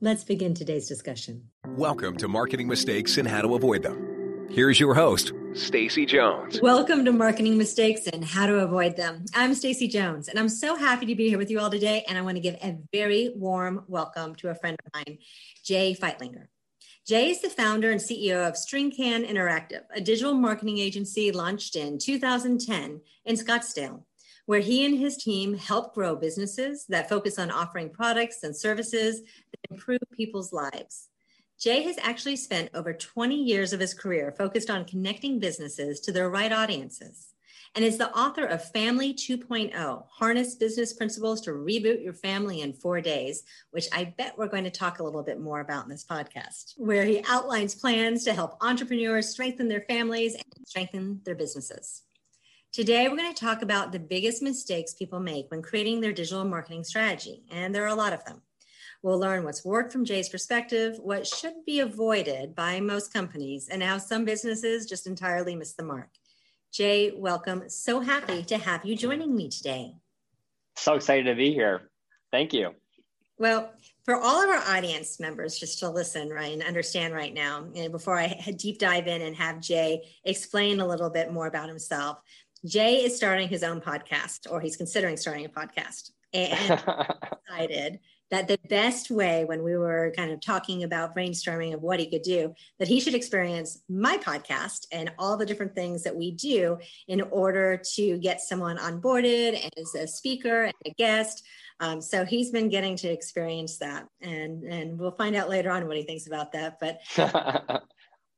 Let's begin today's discussion. Welcome to Marketing Mistakes and How to Avoid Them. Here's your host, Stacy Jones. Welcome to Marketing Mistakes and How to Avoid Them. I'm Stacy Jones, and I'm so happy to be here with you all today. And I want to give a very warm welcome to a friend of mine, Jay Feitlinger. Jay is the founder and CEO of StringCan Interactive, a digital marketing agency launched in 2010 in Scottsdale where he and his team help grow businesses that focus on offering products and services that improve people's lives. Jay has actually spent over 20 years of his career focused on connecting businesses to their right audiences and is the author of Family 2.0 Harness Business Principles to Reboot Your Family in Four Days, which I bet we're going to talk a little bit more about in this podcast, where he outlines plans to help entrepreneurs strengthen their families and strengthen their businesses. Today, we're going to talk about the biggest mistakes people make when creating their digital marketing strategy, and there are a lot of them. We'll learn what's worked from Jay's perspective, what should be avoided by most companies, and how some businesses just entirely miss the mark. Jay, welcome. So happy to have you joining me today. So excited to be here. Thank you. Well, for all of our audience members, just to listen, right, and understand right now, and before I deep dive in and have Jay explain a little bit more about himself, Jay is starting his own podcast, or he's considering starting a podcast, and decided that the best way when we were kind of talking about brainstorming of what he could do that he should experience my podcast and all the different things that we do in order to get someone onboarded as a speaker and a guest. Um, so he's been getting to experience that and and we'll find out later on what he thinks about that but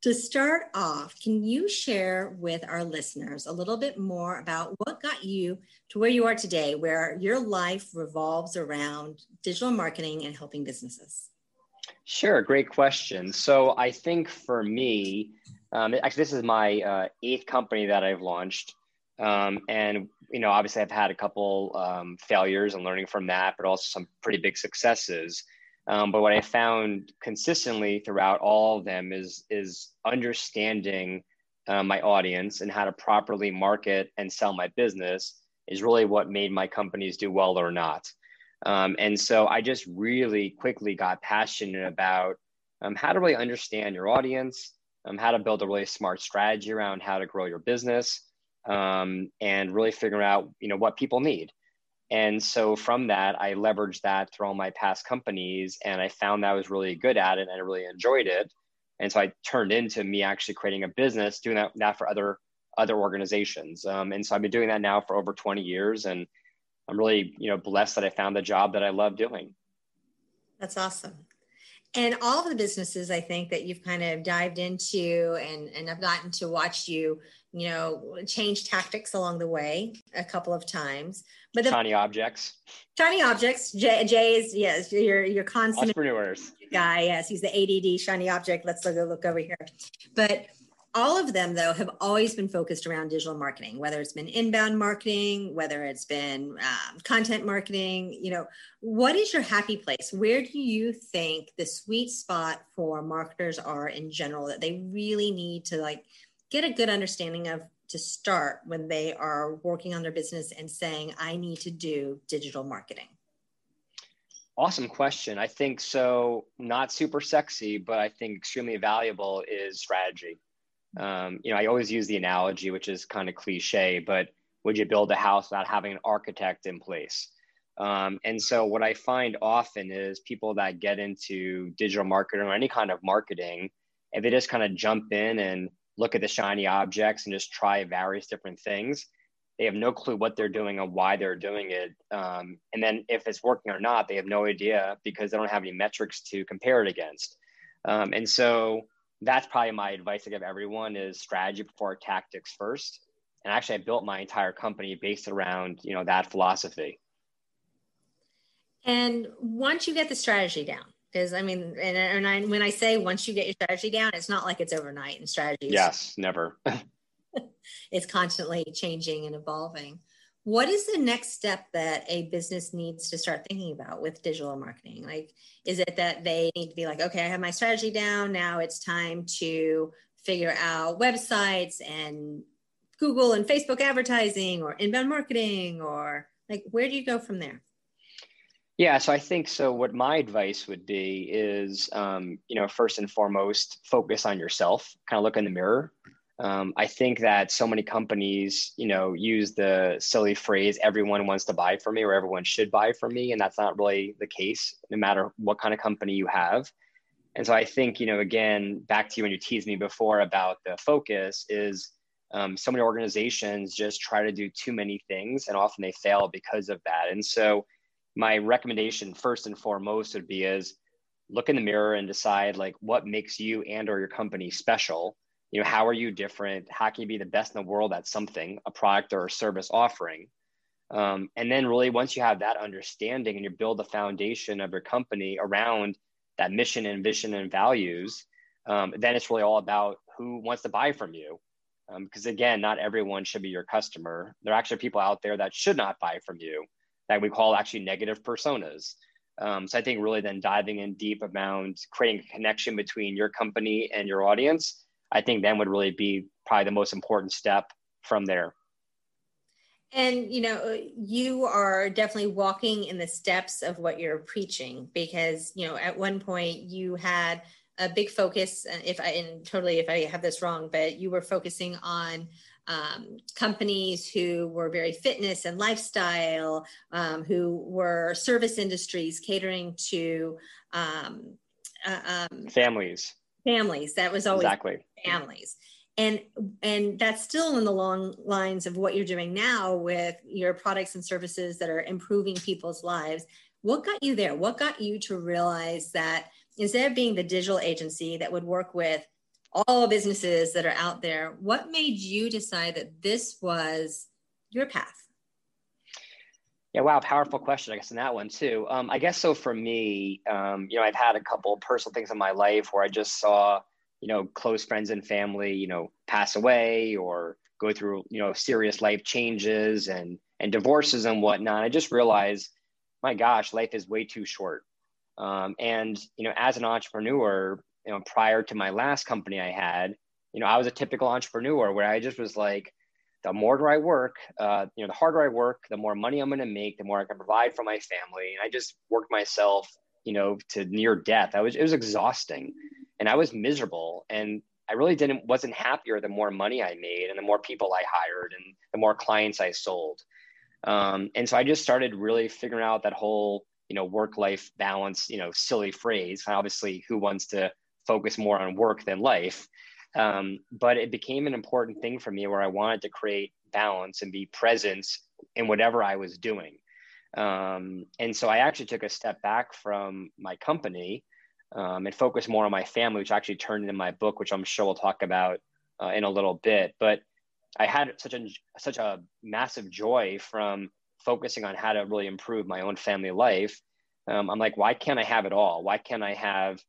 To start off, can you share with our listeners a little bit more about what got you to where you are today, where your life revolves around digital marketing and helping businesses? Sure, great question. So I think for me, um, actually, this is my uh, eighth company that I've launched. Um, and you know, obviously, I've had a couple um, failures and learning from that, but also some pretty big successes. Um, but what I found consistently throughout all of them is is understanding uh, my audience and how to properly market and sell my business is really what made my companies do well or not. Um, and so I just really quickly got passionate about um, how to really understand your audience, um, how to build a really smart strategy around how to grow your business, um, and really figure out you know what people need. And so from that, I leveraged that through all my past companies and I found that I was really good at it and I really enjoyed it. And so I turned into me actually creating a business, doing that, that for other other organizations. Um, and so I've been doing that now for over 20 years and I'm really, you know, blessed that I found the job that I love doing. That's awesome. And all of the businesses I think that you've kind of dived into and, and I've gotten to watch you you know, change tactics along the way a couple of times. But the shiny objects. Shiny objects. Jay, Jay is yes, your your constant entrepreneurs guy. Yes, he's the ADD shiny object. Let's look look over here. But all of them though have always been focused around digital marketing whether it's been inbound marketing whether it's been um, content marketing you know what is your happy place where do you think the sweet spot for marketers are in general that they really need to like get a good understanding of to start when they are working on their business and saying, I need to do digital marketing? Awesome question. I think so, not super sexy, but I think extremely valuable is strategy. Um, you know, I always use the analogy, which is kind of cliche, but would you build a house without having an architect in place? Um, and so, what I find often is people that get into digital marketing or any kind of marketing, if they just kind of jump in and look at the shiny objects and just try various different things. They have no clue what they're doing or why they're doing it. Um, and then if it's working or not, they have no idea because they don't have any metrics to compare it against. Um, and so that's probably my advice to give everyone is strategy before tactics first. And actually, I built my entire company based around you know that philosophy. And once you get the strategy down, because I mean, and, and I, when I say once you get your strategy down, it's not like it's overnight and strategies. Yes, never. it's constantly changing and evolving. What is the next step that a business needs to start thinking about with digital marketing? Like, is it that they need to be like, okay, I have my strategy down. Now it's time to figure out websites and Google and Facebook advertising or inbound marketing or like, where do you go from there? Yeah, so I think so. What my advice would be is, um, you know, first and foremost, focus on yourself. Kind of look in the mirror. Um, I think that so many companies, you know, use the silly phrase "everyone wants to buy from me" or "everyone should buy from me," and that's not really the case. No matter what kind of company you have. And so I think, you know, again, back to you when you teased me before about the focus is um, so many organizations just try to do too many things and often they fail because of that. And so my recommendation first and foremost would be is look in the mirror and decide like what makes you and or your company special you know how are you different? How can you be the best in the world at something a product or a service offering? Um, and then really once you have that understanding and you build the foundation of your company around that mission and vision and values um, then it's really all about who wants to buy from you. Because um, again not everyone should be your customer. There are actually people out there that should not buy from you that we call actually negative personas. Um, so I think really then diving in deep around creating a connection between your company and your audience, I think then would really be probably the most important step from there. And you know, you are definitely walking in the steps of what you're preaching because you know at one point you had a big focus. If I and totally if I have this wrong, but you were focusing on um, companies who were very fitness and lifestyle, um, who were service industries catering to um, uh, um, families. Families. That was always exactly families. And and that's still in the long lines of what you're doing now with your products and services that are improving people's lives. What got you there? What got you to realize that instead of being the digital agency that would work with all businesses that are out there. What made you decide that this was your path? Yeah, wow, powerful question. I guess in that one too. Um, I guess so. For me, um, you know, I've had a couple personal things in my life where I just saw, you know, close friends and family, you know, pass away or go through, you know, serious life changes and and divorces and whatnot. I just realized, my gosh, life is way too short. Um, and you know, as an entrepreneur, you know, prior to my last company I had, you know, I was a typical entrepreneur where I just was like, the more I work, uh, you know, the harder I work, the more money I'm going to make, the more I can provide for my family. And I just worked myself, you know, to near death. I was, it was exhausting and I was miserable. And I really didn't, wasn't happier the more money I made and the more people I hired and the more clients I sold. Um, and so I just started really figuring out that whole, you know, work life balance, you know, silly phrase. Obviously, who wants to focus more on work than life. Um, but it became an important thing for me where I wanted to create balance and be present in whatever I was doing. Um, and so I actually took a step back from my company um, and focused more on my family, which actually turned into my book, which I'm sure we'll talk about uh, in a little bit. But I had such a such a massive joy from focusing on how to really improve my own family life. Um, I'm like, why can't I have it all? Why can't I have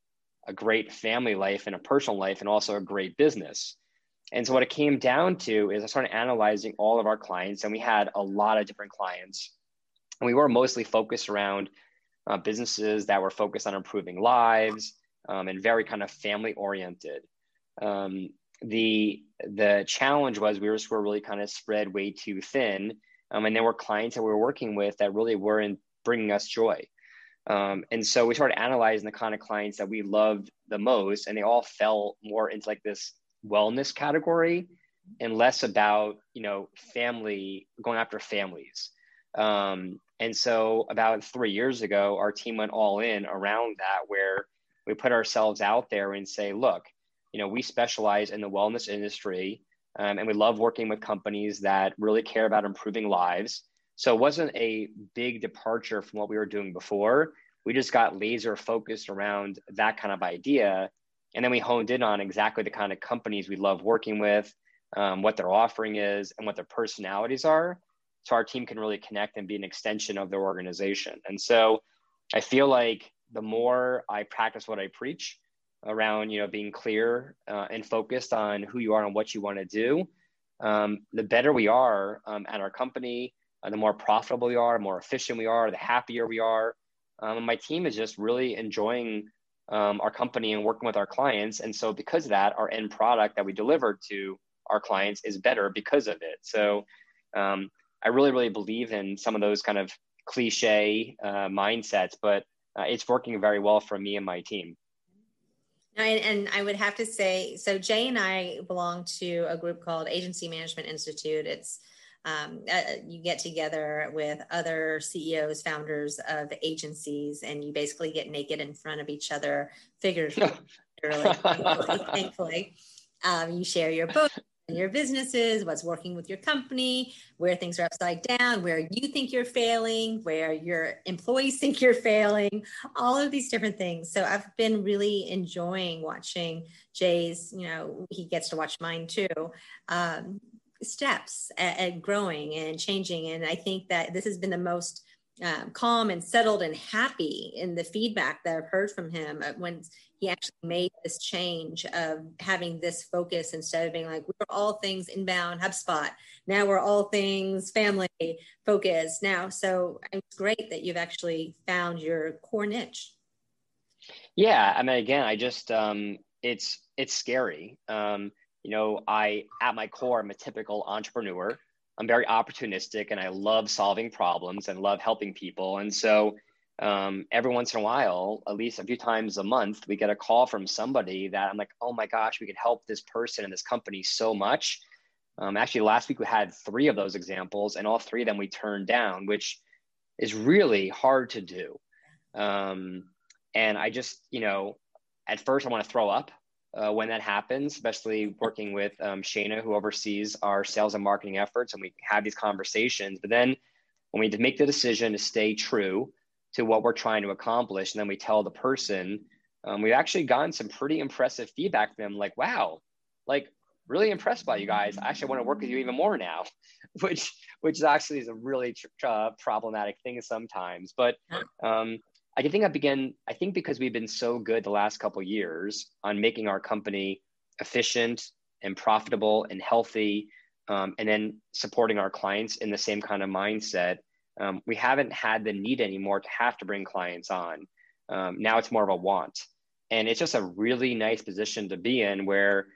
a great family life and a personal life and also a great business. And so what it came down to is I started analyzing all of our clients, and we had a lot of different clients. And we were mostly focused around uh, businesses that were focused on improving lives um, and very kind of family oriented. Um, the the challenge was we were, were really kind of spread way too thin, um, and there were clients that we were working with that really weren't bringing us joy. Um, and so we started analyzing the kind of clients that we loved the most, and they all fell more into like this wellness category and less about you know family going after families. Um, and so about three years ago, our team went all in around that, where we put ourselves out there and say, look, you know, we specialize in the wellness industry, um, and we love working with companies that really care about improving lives so it wasn't a big departure from what we were doing before. We just got laser focused around that kind of idea. And then we honed in on exactly the kind of companies we love working with, um, what their offering is, and what their personalities are. So our team can really connect and be an extension of their organization. And so I feel like the more I practice what I preach around, you know, being clear uh, and focused on who you are and what you want to do, um, the better we are um, at our company, uh, the more profitable we are, the more efficient we are, the happier we are. Um, my team is just really enjoying um, our company and working with our clients. And so, because of that, our end product that we deliver to our clients is better because of it. So, um, I really, really believe in some of those kind of cliche uh, mindsets, but uh, it's working very well for me and my team. And, and, I would have to say, so Jay and I belong to a group called Agency Management Institute. It's um, uh, you get together with other CEOs, founders of agencies, and you basically get naked in front of each other, figuratively, thankfully. thankfully. Um, you share your book, your businesses, what's working with your company, where things are upside down, where you think you're failing, where your employees think you're failing, all of these different things. So I've been really enjoying watching Jay's, you know, he gets to watch mine too. Um, steps at, at, growing and changing. And I think that this has been the most um, calm and settled and happy in the feedback that I've heard from him uh, when he actually made this change of having this focus instead of being like, we're all things inbound HubSpot. Now we're all things family focused now. So it's great that you've actually found your core niche. Yeah. I mean, again, I just, um, it's, it's scary. Um, you know, I, at my core, I'm a typical entrepreneur. I'm very opportunistic and I love solving problems and love helping people. And so um, every once in a while, at least a few times a month, we get a call from somebody that I'm like, oh my gosh, we could help this person and this company so much. Um, actually, last week we had three of those examples, and all three of them we turned down, which is really hard to do. Um, and I just, you know, at first I want to throw up uh, when that happens, especially working with um, Shana, who oversees our sales and marketing efforts, and we have these conversations. But then when we make the decision to stay true to what we're trying to accomplish, and then we tell the person, um, we've actually gotten some pretty impressive feedback from them, like, wow, like really impressed by you guys. I actually want to work with you even more now, which which actually is a really uh, problematic thing sometimes. But um, I think I began, I think because we've been so good the last couple years on making our company efficient and profitable and healthy, um, and then supporting our clients in the same kind of mindset, um, we haven't had the need anymore to have to bring clients on. Um, now it's more of a want. And it's just a really nice position to be in where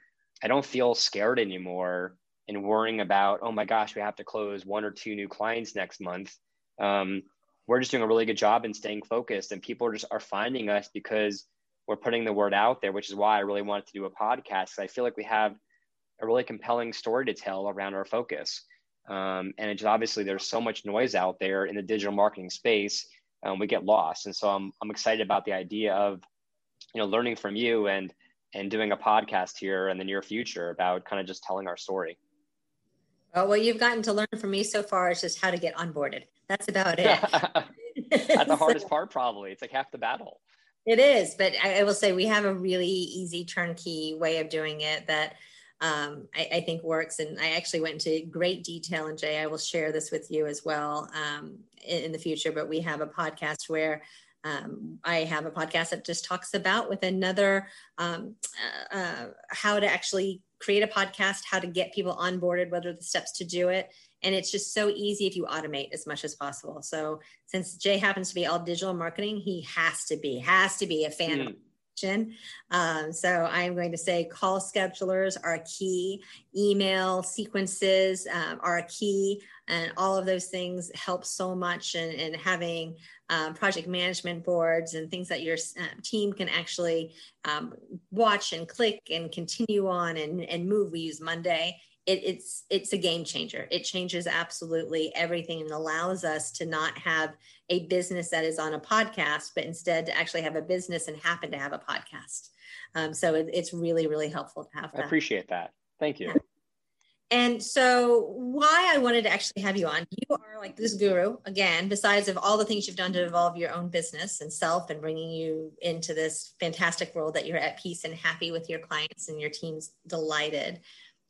I don't feel scared anymore and worrying about, oh my gosh, we have to close one or two new clients next month. Um, we're just doing a really good job in staying focused and people are just are finding us because we're putting the word out there which is why i really wanted to do a podcast. I feel like we have a really compelling story to tell around our focus. Um, and it's obviously there's so much noise out there in the digital marketing space um, we get lost. And so I'm, I'm excited about the idea of you know learning from you and and doing a podcast here in the near future about kind of just telling our story. Well, what you've gotten to learn from me so far is just how to get onboarded. That's about it. That's the hardest part, probably. It's like half the battle. It is, but I, I, will say we have a really easy turnkey way of doing it that um, I, I, think works. And I actually went into great detail, and Jay, I will share this with you as well um, in, in, the future. But we have a podcast where um, I have a podcast that just talks about with another um, uh, uh, how to actually create a podcast, how to get people onboarded, what are the steps to do it. And it's just so easy if you automate as much as possible. So since Jay happens to be all digital marketing, he has to be, has to be a fan mm. of um, so I'm going to say call schedulers are key, email sequences um, are key, and all of those things help so much in, in having um, project management boards and things that your uh, team can actually um, watch and click and continue on and, and move. We use Monday it, it's it's a game changer. It changes absolutely everything and allows us to not have a business that is on a podcast, but instead to actually have a business and happen to have a podcast. Um, so it, it's really really helpful to have. That. I appreciate that. Thank you. Yeah. And so, why I wanted to actually have you on, you are like this guru again. Besides of all the things you've done to evolve your own business and self, and bringing you into this fantastic world that you're at peace and happy with your clients and your team's delighted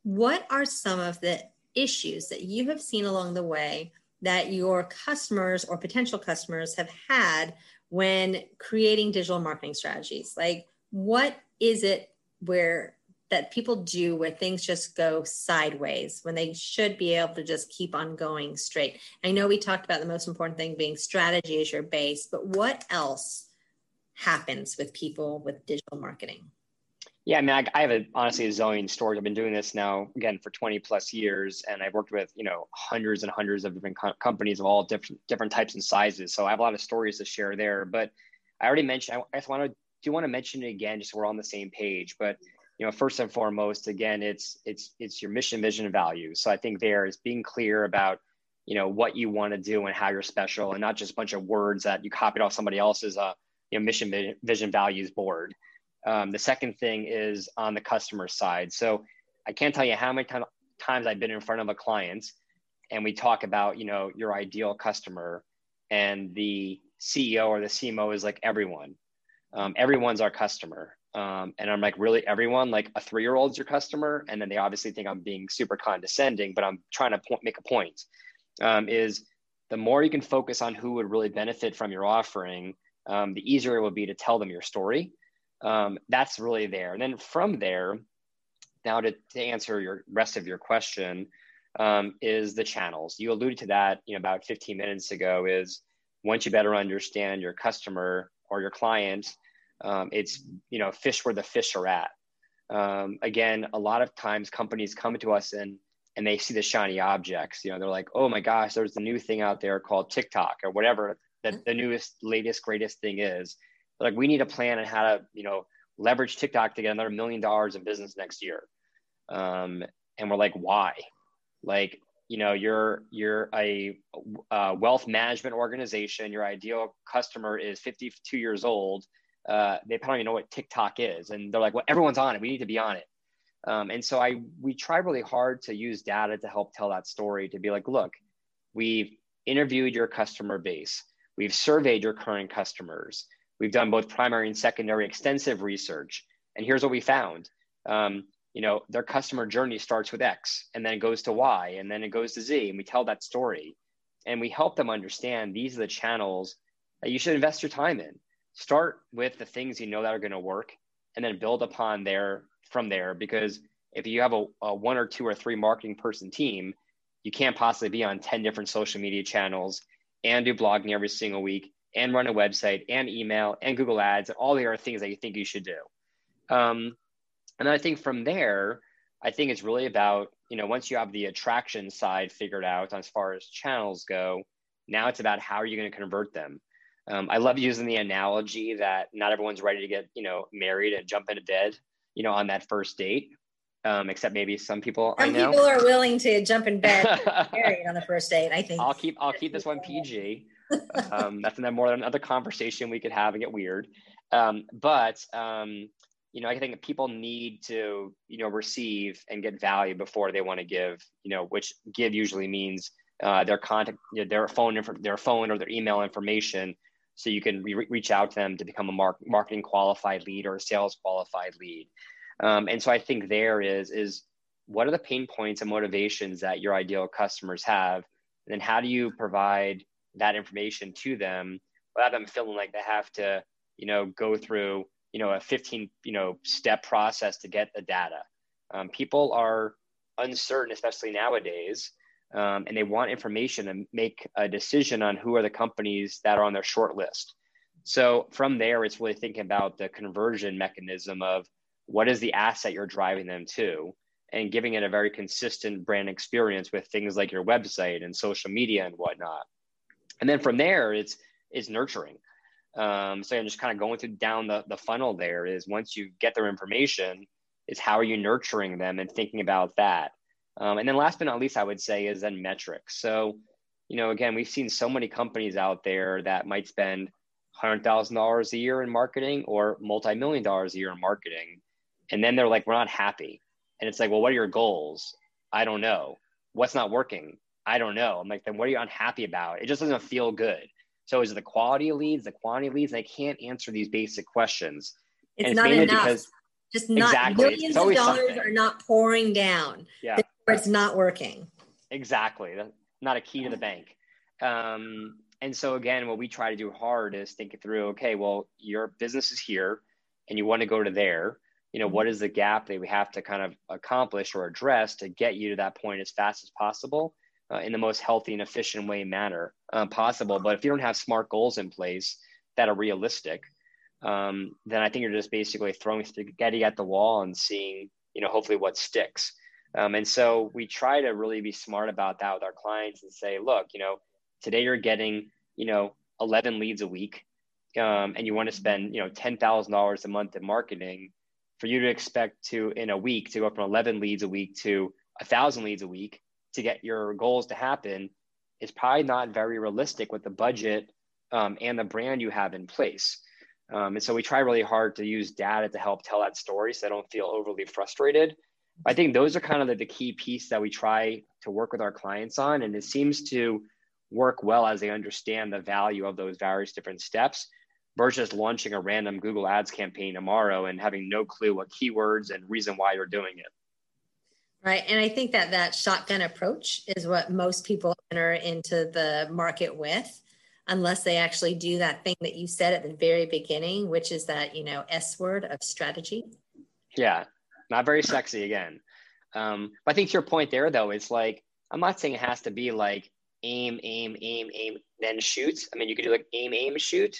what are some of the issues that you have seen along the way that your customers or potential customers have had when creating digital marketing strategies? Like, what is it where that people do where things just go sideways when they should be able to just keep on going straight? I know we talked about the most important thing being strategy as your base, but what else happens with people with digital marketing? Yeah, I mean, I, I have a, honestly a zillion stories. I've been doing this now again for 20 plus years, and I've worked with you know hundreds and hundreds of different co- companies of all different different types and sizes. So I have a lot of stories to share there. But I already mentioned. I, I want to do want to mention it again, just so we're on the same page. But you know, first and foremost, again, it's it's it's your mission, vision, and values. So I think there is being clear about you know what you want to do and how you're special, and not just a bunch of words that you copied off somebody else's uh, you know mission, vision, values board. Um, the second thing is on the customer side. So I can't tell you how many time, times I've been in front of a client and we talk about, you know, your ideal customer and the CEO or the CMO is like everyone. Um, everyone's our customer. Um, and I'm like, really, everyone? Like a three year old's your customer? And then they obviously think I'm being super condescending, but I'm trying to point, make a point. Um, is the more you can focus on who would really benefit from your offering, um, the easier it will be to tell them your story um, that's really there. And then from there, now to, to answer your rest of your question, um, is the channels. You alluded to that you know, about 15 minutes ago is once you better understand your customer or your client, um, it's, you know, fish where the fish are at. Um, again, a lot of times companies come to us and, and they see the shiny objects, you know, they're like, oh my gosh, there's the new thing out there called TikTok or whatever the, the newest, latest, greatest thing is like we need a plan on how to you know leverage tiktok to get another million dollars in business next year. Um, and we're like why? Like you know you're you're a, a, wealth management organization. Your ideal customer is 52 years old. Uh, they probably don't even know what tiktok is. And they're like well everyone's on it. We need to be on it. Um, and so i we try really hard to use data to help tell that story to be like look we've interviewed your customer base. We've surveyed your current customers We've done both primary and secondary extensive research. And here's what we found. Um, you know, their customer journey starts with X and then it goes to Y and then it goes to Z. And we tell that story and we help them understand these are the channels that you should invest your time in. Start with the things you know that are going to work and then build upon there from there. Because if you have a, a one or two or three marketing person team, you can't possibly be on 10 different social media channels and do blogging every single week and run a website and email and Google Ads and all the other things that you think you should do. Um, and I think from there, I think it's really about, you know, once you have the attraction side figured out as far as channels go, now it's about how are you going to convert them. Um, I love using the analogy that not everyone's ready to get, you know, married and jump into bed, you know, on that first date. Um, except maybe some people. Some people are willing to jump in bed married on the first date. I think. I'll keep I'll keep this one PG um, that's more than another conversation we could have and get weird. Um, but um, you know, I think people need to you know receive and get value before they want to give. You know, which give usually means uh, their contact, you know, their phone, their phone or their email information, so you can re- reach out to them to become a mar- marketing qualified lead or a sales qualified lead. Um, and so I think there is is what are the pain points and motivations that your ideal customers have, and then how do you provide that information to them without them feeling like they have to, you know, go through, you know, a 15, you know, step process to get the data. Um, people are uncertain, especially nowadays, um, and they want information to make a decision on who are the companies that are on their short list. So from there, it's really thinking about the conversion mechanism of what is the asset you're driving them to and giving it a very consistent brand experience with things like your website and social media and whatnot and then from there it's it's nurturing. Um, so i'm just kind of going through down the, the funnel there is once you get their information is how are you nurturing them and thinking about that? Um, and then last but not least i would say is then metrics. So you know again we've seen so many companies out there that might spend $100000 a year in marketing or multi-million dollars a year in marketing and then they're like we're not happy. And it's like well what are your goals? I don't know. What's not working I don't know. I'm like, then what are you unhappy about? It just doesn't feel good. So is it the quality of leads, the quantity of leads? I can't answer these basic questions. It's and not it's enough. Because, just not exactly. millions of dollars something. are not pouring down. Yeah. It's not working. Exactly. That's not a key to the bank. Um, and so again, what we try to do hard is think it through. Okay, well, your business is here, and you want to go to there. You know, what is the gap that we have to kind of accomplish or address to get you to that point as fast as possible uh, in the most healthy and efficient way manner uh, possible. But if you don't have smart goals in place that are realistic, um, then I think you're just basically throwing spaghetti at the wall and seeing, you know, hopefully what sticks. Um, and so we try to really be smart about that with our clients and say, look, you know, today you're getting, you know, 11 leads a week, um, and you want to spend, you know, $10,000 a month in marketing. For you to expect to in a week to go from 11 leads a week to thousand leads a week to get your goals to happen is probably not very realistic with the budget um, and the brand you have in place. Um, and so we try really hard to use data to help tell that story so they don't feel overly frustrated. I think those are kind of the, the key piece that we try to work with our clients on. And it seems to work well as they understand the value of those various different steps versus launching a random Google Ads campaign tomorrow and having no clue what keywords and reason why you're doing it. Right. And I think that that shotgun approach is what most people enter into the market with unless they actually do that thing that you said at the very beginning, which is that, you know, S word of strategy. Yeah, not very sexy again. Um, but I think to your point there, though, it's like, I'm not saying it has to be like aim, aim, aim, aim, then shoot. I mean, you could do like aim, aim, shoot.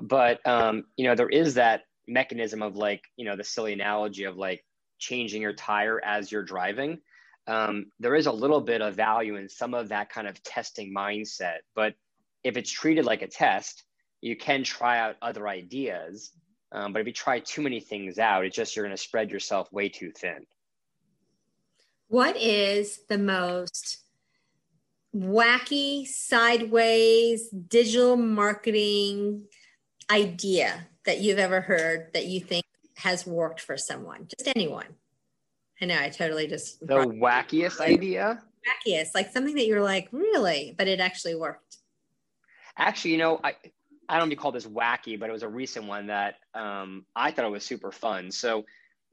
But, um, you know, there is that mechanism of like, you know, the silly analogy of like changing your tire as you're driving. Um, there is a little bit of value in some of that kind of testing mindset. But if it's treated like a test, you can try out other ideas. Um, but if you try too many things out, it's just you're going to spread yourself way too thin. What is the most wacky, sideways digital marketing idea that you've ever heard that you think has worked for someone? Just anyone. I know I totally just the wackiest idea. Wackiest, like something that you're like, really, but it actually worked. Actually, you know, I I don't know if you call this wacky, but it was a recent one that um, I thought it was super fun. So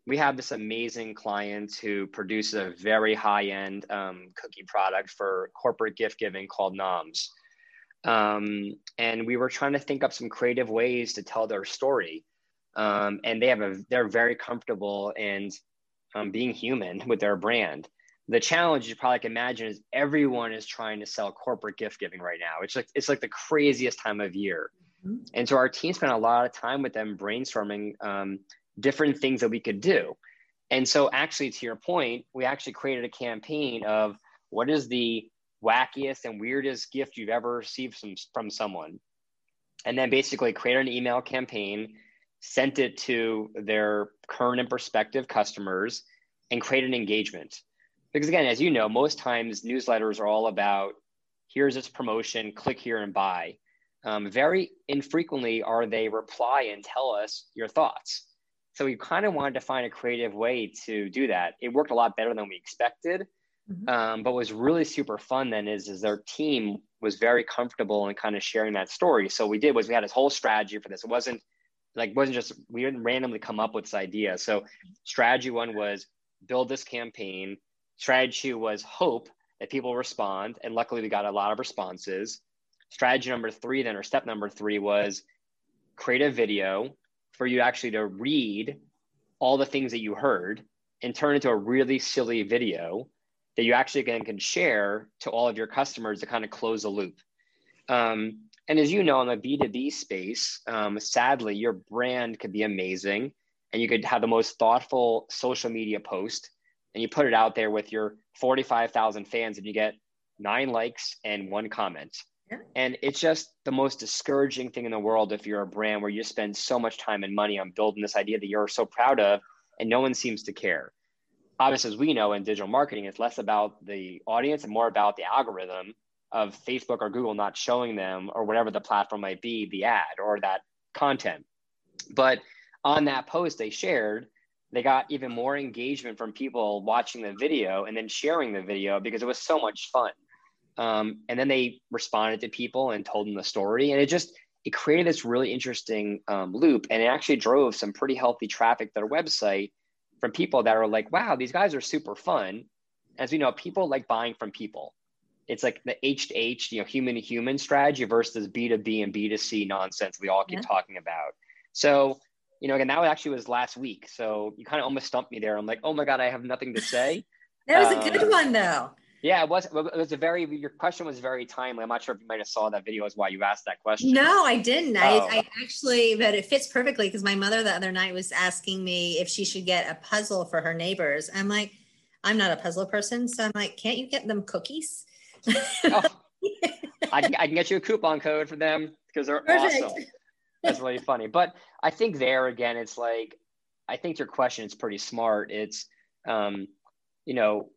we have this amazing client who produces a very high end um, cookie product for corporate gift giving called Noms. Um, and we were trying to think up some creative ways to tell their story. Um, and they have a, they're very comfortable and um, being human with their brand the challenge you probably can imagine is everyone is trying to sell corporate gift giving right now. It's like it's like the craziest time of year, mm-hmm. and so our team spent a lot of time with them brainstorming um, different things that we could do. And so, actually, to your point, we actually created a campaign of what is the wackiest and weirdest gift you've ever received from, from someone, and then basically created an email campaign, sent it to their current and prospective customers, and created an engagement. Because again as you know most times newsletters are all about here's this promotion click here and buy. Um, very infrequently are they reply and tell us your thoughts. So we kind of wanted to find a creative way to do that. It worked a lot better than we expected mm-hmm. um, but was really super fun then is, is their team was very comfortable in kind of sharing that story. So we did was we had this whole strategy for this. It wasn't like wasn't just we didn't randomly come up with this idea so strategy one was build this campaign Strategy was hope that people respond. And luckily, we got a lot of responses. Strategy number three, then, or step number three, was create a video for you actually to read all the things that you heard and turn into a really silly video that you actually can, can share to all of your customers to kind of close the loop. Um, and as you know, in the B2B space, um, sadly, your brand could be amazing and you could have the most thoughtful social media post and you put it out there with your 45,000 fans and you get nine likes and one comment. Yeah. And it's just the most discouraging thing in the world if you're a brand where you spend so much time and money on building this idea that you're so proud of and no one seems to care. Obviously, as we know in digital marketing, it's less about the audience and more about the algorithm of Facebook or Google not showing them or whatever the platform might be, the ad or that content. But on that post they shared, they got even more engagement from people watching the video and then sharing the video because it was so much fun. Um, and then they responded to people and told them the story, and it just it created this really interesting um, loop, and it actually drove some pretty healthy traffic to their website from people that are like, "Wow, these guys are super fun." As we know, people like buying from people. It's like the H to H, you know, human to human strategy versus B to B and B to C nonsense we all keep yeah. talking about. So, you know, again, that actually was last week. So you kind of almost stumped me there. I'm like, oh my God, I have nothing to say. that was a good um, one though. Yeah, it was. It was a very. Your question was very timely. I'm not sure if you might have saw that video as why you asked that question. No, I didn't. Oh. I, I actually, but it fits perfectly because my mother the other night was asking me if she should get a puzzle for her neighbors. I'm like, I'm not a puzzle person, so I'm like, can't you get them cookies? Oh, I, can, I can get you a coupon code for them because they're Perfect. awesome. That's really funny. But I think there again, it's like, I think your question is pretty smart. It's, um, you know,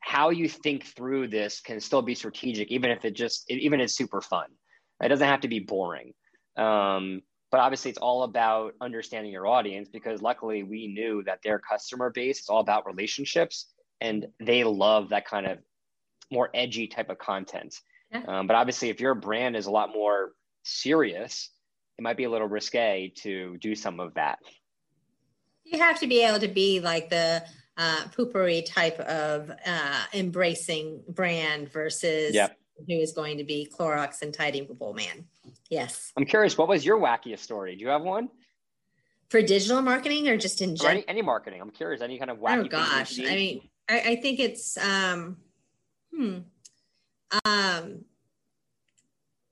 how you think through this can still be strategic, even if it just even it's super fun. It doesn't have to be boring. Um, but obviously, it's all about understanding your audience because luckily we knew that their customer base is all about relationships and they love that kind of more edgy type of content. Yeah. Um, but obviously, if your brand is a lot more serious, it might be a little risque to do some of that. You have to be able to be like the uh, Poo-Pourri type of uh, embracing brand versus yep. who is going to be Clorox and Ty-D-Bol Man. Yes. I'm curious, what was your wackiest story? Do you have one? For digital marketing or just in general? Any, any, marketing. I'm curious, any kind of wacky. Oh gosh. I mean, I, I think it's, um, hmm. Um,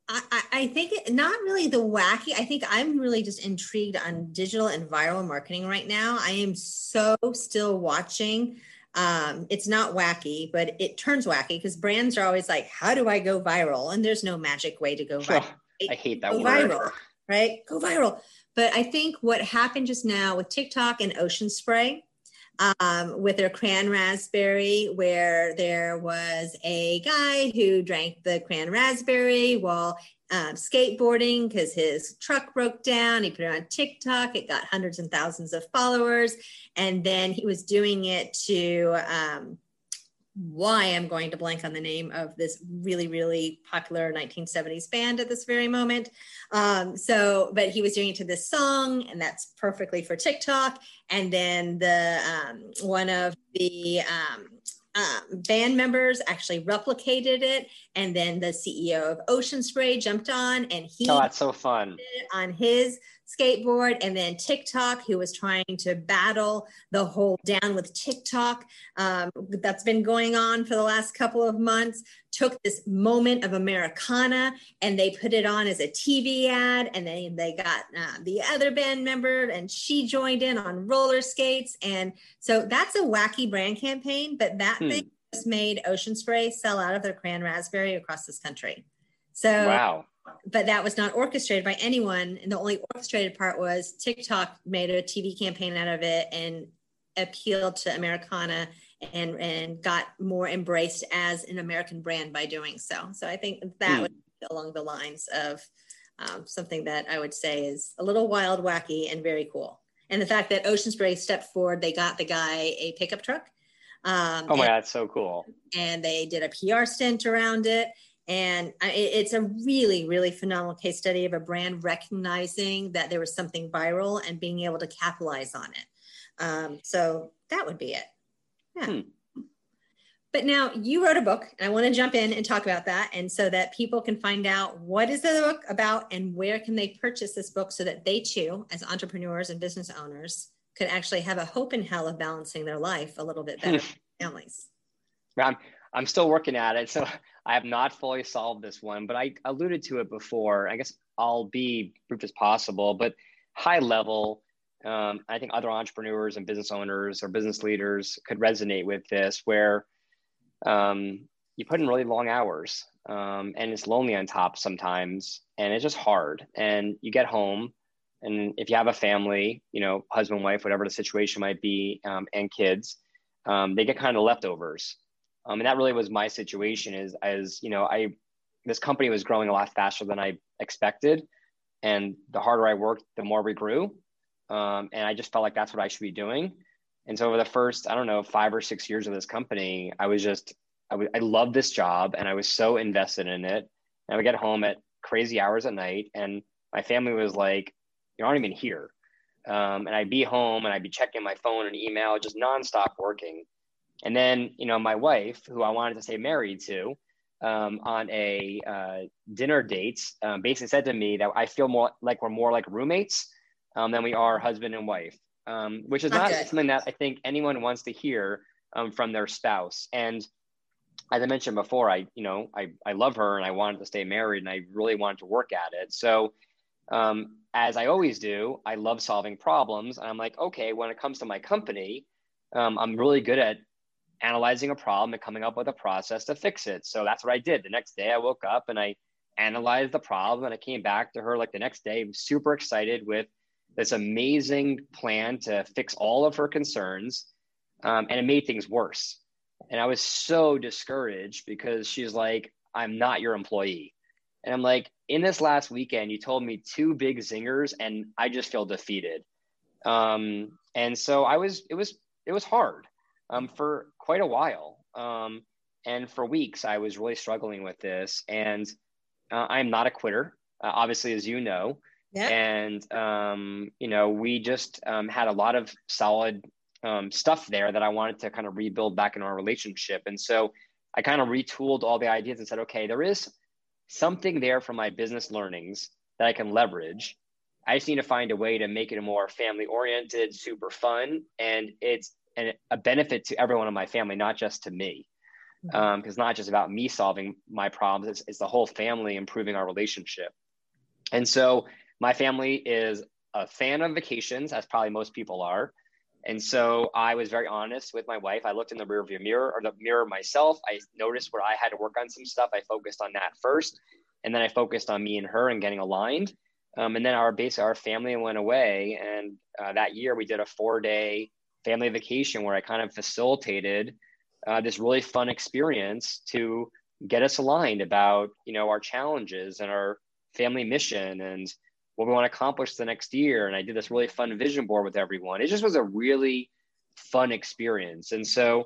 I, I think it, not really the wacky. I think I'm really just intrigued on digital and viral marketing right now. I am so still watching. Um, it's not wacky, but it turns wacky because brands are always like, "How do I go viral?" And there's no magic way to go viral. I hate that go word. Viral, right? Go viral. But I think what happened just now with TikTok and Ocean Spray um, with their cran raspberry, where there was a guy who drank the cran raspberry while um, skateboarding because his truck broke down. He put it on TikTok. It got hundreds and thousands of followers. And then he was doing it to um, why I'm going to blank on the name of this really, really popular 1970s band at this very moment. Um, so, but he was doing it to this song, and that's perfectly for TikTok. And then the um, one of the um, um, band members actually replicated it, and then the CEO of Ocean Spray jumped on, and he oh, that's so fun. on his skateboard, and then TikTok, who was trying to battle the whole down with TikTok um, that's been going on for the last couple of months, took this moment of Americana and they put it on as a TV ad. And then they got uh, the other band member and she joined in on roller skates. And so that's a wacky brand campaign, but that hmm. thing just made Ocean Spray sell out of their cran raspberry across this country. So, wow but that was not orchestrated by anyone. And the only orchestrated part was TikTok made a TV campaign out of it and appealed to Americana and and got more embraced as an American brand by doing so. So I think that mm. would be along the lines of um, something that I would say is a little wild, wacky, and very cool. And the fact that Ocean Spray stepped forward, they got the guy a pickup truck. Um, oh my and, god, so cool! And they did a PR stint around it. And it's a really, really phenomenal case study of a brand recognizing that there was something viral and being able to capitalize on it. Um, so that would be it. Yeah. Hmm. But now you wrote a book, and I want to jump in and talk about that, and so that people can find out what is the book about and where can they purchase this book, so that they too, as entrepreneurs and business owners, could actually have a hope in hell of balancing their life a little bit better families. I'm I'm still working at it, so I have not fully solved this one, but I alluded to it before. I guess I'll be brief as possible, but high level. Um, I think other entrepreneurs and business owners or business leaders could resonate with this, where um, you put in really long hours um, and it's lonely on top sometimes, and it's just hard. And you get home, and if you have a family, you know, husband, wife, whatever the situation might be, um, and kids, um, they get kind of leftovers um, and that really was my situation is as you know i this company was growing a lot faster than i expected and the harder i worked the more we grew um, and i just felt like that's what i should be doing. And so over the first i don't know five or six years of this company i was just I, w- I loved this job and i was so invested in it. And i would get home at crazy hours at night and my family was like you're not even here. Um, and i'd be home and i'd be checking my phone and email just nonstop working. And then, you know, my wife, who I wanted to stay married to, um, on a uh, dinner date, um, basically said to me that I feel more like we're more like roommates um, than we are husband and wife, um, which is not, not something that I think anyone wants to hear um, from their spouse. And as I mentioned before, I, you know, I, I love her and I wanted to stay married and I really wanted to work at it. So, um, as I always do, I love solving problems. And I'm like, okay, when it comes to my company, um, I'm really good at analyzing a problem and coming up with a process to fix it. So that's what I did. The next day I woke up and I analyzed the problem and I came back to her like the next day, super excited with this amazing plan to fix all of her concerns. Um, and it made things worse. And I was so discouraged because she's like, I'm not your employee. And I'm like, in this last weekend, you told me two big zingers and I just feel defeated. Um, and so I was, it was, it was hard um, for quite a while. Um, and for weeks, I was really struggling with this. And uh, I'm not a quitter, uh, obviously, as you know. Yeah. And, um, you know, we just um, had a lot of solid um, stuff there that I wanted to kind of rebuild back in our relationship. And so I kind of retooled all the ideas and said, okay, there is something there from my business learnings that I can leverage. I just need to find a way to make it more family oriented, super fun, and it's an, a benefit to everyone in my family, not just to me. Because mm-hmm. um, it's not just about me solving my problems, it's, it's the whole family improving our relationship. And so my family is a fan of vacations, as probably most people are. And so I was very honest with my wife. I looked in the rearview mirror or the mirror myself. I noticed where I had to work on some stuff. I focused on that first, and then I focused on me and her and getting aligned. Um, and then our base, our family went away, and uh, that year we did a four-day family vacation where I kind of facilitated uh, this really fun experience to get us aligned about you know our challenges and our family mission and what we want to accomplish the next year. And I did this really fun vision board with everyone. It just was a really fun experience. And so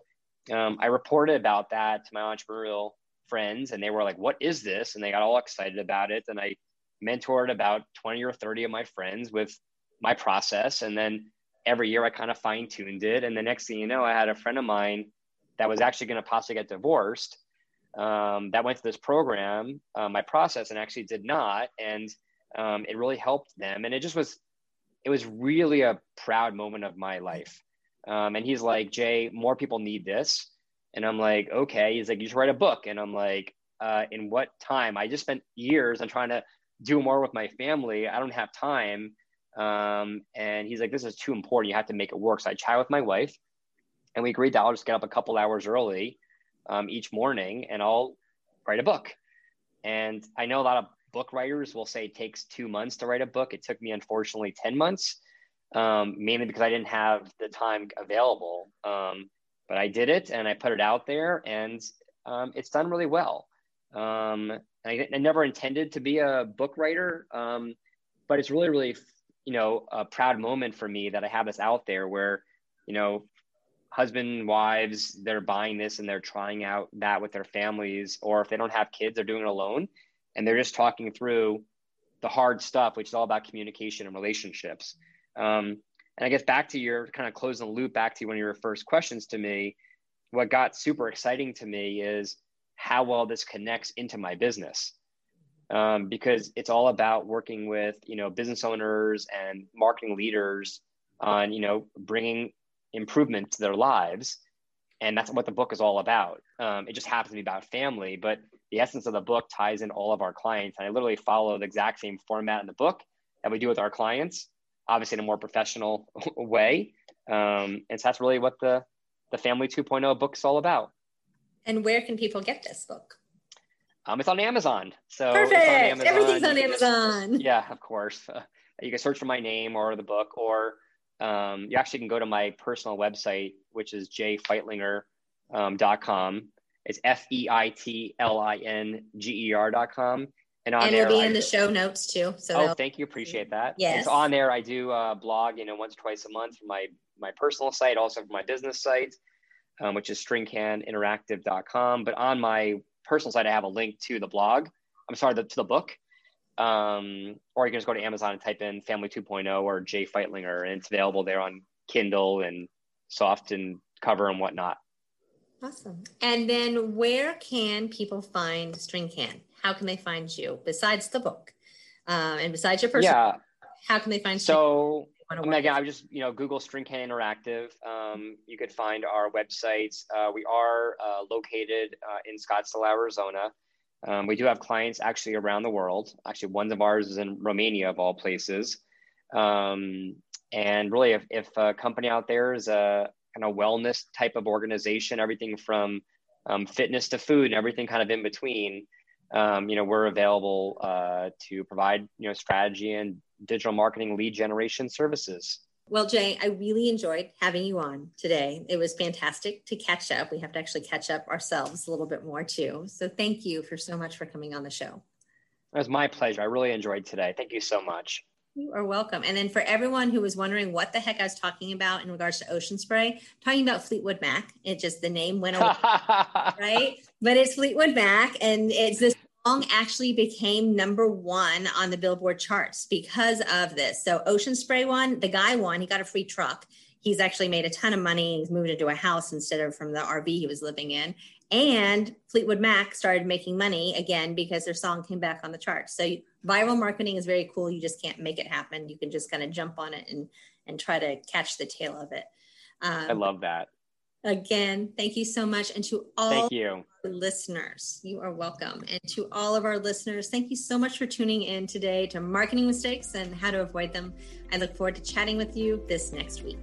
um, I reported about that to my entrepreneurial friends, and they were like, What is this? And they got all excited about it. And I mentored about 20 or 30 of my friends with my process. And then every year I kind of fine tuned it. And the next thing you know, I had a friend of mine that was actually going to possibly get divorced um, that went to this program, uh, my process, and actually did not. And um, it really helped them. And it just was it was really a proud moment of my life. Um, and he's like jay more people need this. And i'm like okay. He's like you should write a book. And i'm like uh, in what time? I just spent years on trying to do more with my family. I don't have time. Um, and he's like this is too important. You have to make it work. So i chat with my wife and we agreed that i'll just get up a couple hours early um, each morning and i'll write a book. And i know a lot of book writers will say it takes two months to write a book. It took me, unfortunately, 10 months, um, mainly because I didn't have the time available. Um, but I did it and I put it out there and um, it's done really well. Um, I, I, never intended to be a book writer, um, but it's really, really, you know, a proud moment for me that I have this out there where, you know, husband wives they're buying this and they're trying out that with their families or if they don't have kids they're doing it alone and they're just talking through the hard stuff, which is all about communication and relationships. Um, and I guess back to your kind of closing the loop, back to one of your first questions to me, what got super exciting to me is how well this connects into my business. Um, because it's all about working with you know business owners and marketing leaders on you know bringing improvement to their lives and that's what the book is all about um, it just happens to be about family but the essence of the book ties in all of our clients. And I literally follow the exact same format in the book that we do with our clients, obviously in a more professional way. Um, and so that's really what the, the Family 2.0 book is all about. And where can people get this book? Um, it's on Amazon. So perfect. On Amazon. Everything's on Amazon. Yeah, of course. Uh, you can search for my name or the book, or um, you actually can go to my personal website, which is jfeitlinger.com. Um, it's F E I T L I N G E R dot com. And, on and it'll be in the show notes too. So oh, thank you, appreciate that. Yes, it's on there. I do uh, blog, you know, once twice a month for my my personal site, also for my business site, um, which is stringcaninteractive.com. But on my personal site, I have a link to the blog. I'm sorry, the, to the book. Um, or you can just go to Amazon and type in Family 2.0 or Jay Feitlinger, and it's available there on Kindle and soft and cover and whatnot. Awesome. And then where can people find String Can? How can they find you besides the book uh, and besides your personal? Yeah. How can they find? So I mean, again, I would just you know Google String Can Interactive. Um, you could find our websites. Uh, we are uh, located uh, in Scottsdale, Arizona. Um, we do have clients actually around the world. Actually, one of ours is in Romania, of all places. Um, and really, if, if a company out there is a kind of wellness type of organization, everything from um, fitness to food and everything kind of in between, um, you know, we're available uh, to provide, you know, strategy and digital marketing lead generation services. Well, Jay, I really enjoyed having you on today. It was fantastic to catch up. We have to actually catch up ourselves a little bit more too. So thank you for so much for coming on the show. It was my pleasure. I really enjoyed today. Thank you so much. You are welcome. And then for everyone who was wondering what the heck I was talking about in regards to ocean spray, talking about Fleetwood Mac. It just the name went away, right? But it's Fleetwood Mac, and it's this song actually became number one on the Billboard charts because of this. So Ocean Spray won. The guy won. He got a free truck. He's actually made a ton of money. He's moved into a house instead of from the RV he was living in. And Fleetwood Mac started making money again because their song came back on the charts. So viral marketing is very cool. You just can't make it happen. You can just kind of jump on it and and try to catch the tail of it. Um, I love that. Again, thank you so much. And to all thank you. listeners, you are welcome. And to all of our listeners, thank you so much for tuning in today to Marketing Mistakes and How to Avoid Them. I look forward to chatting with you this next week.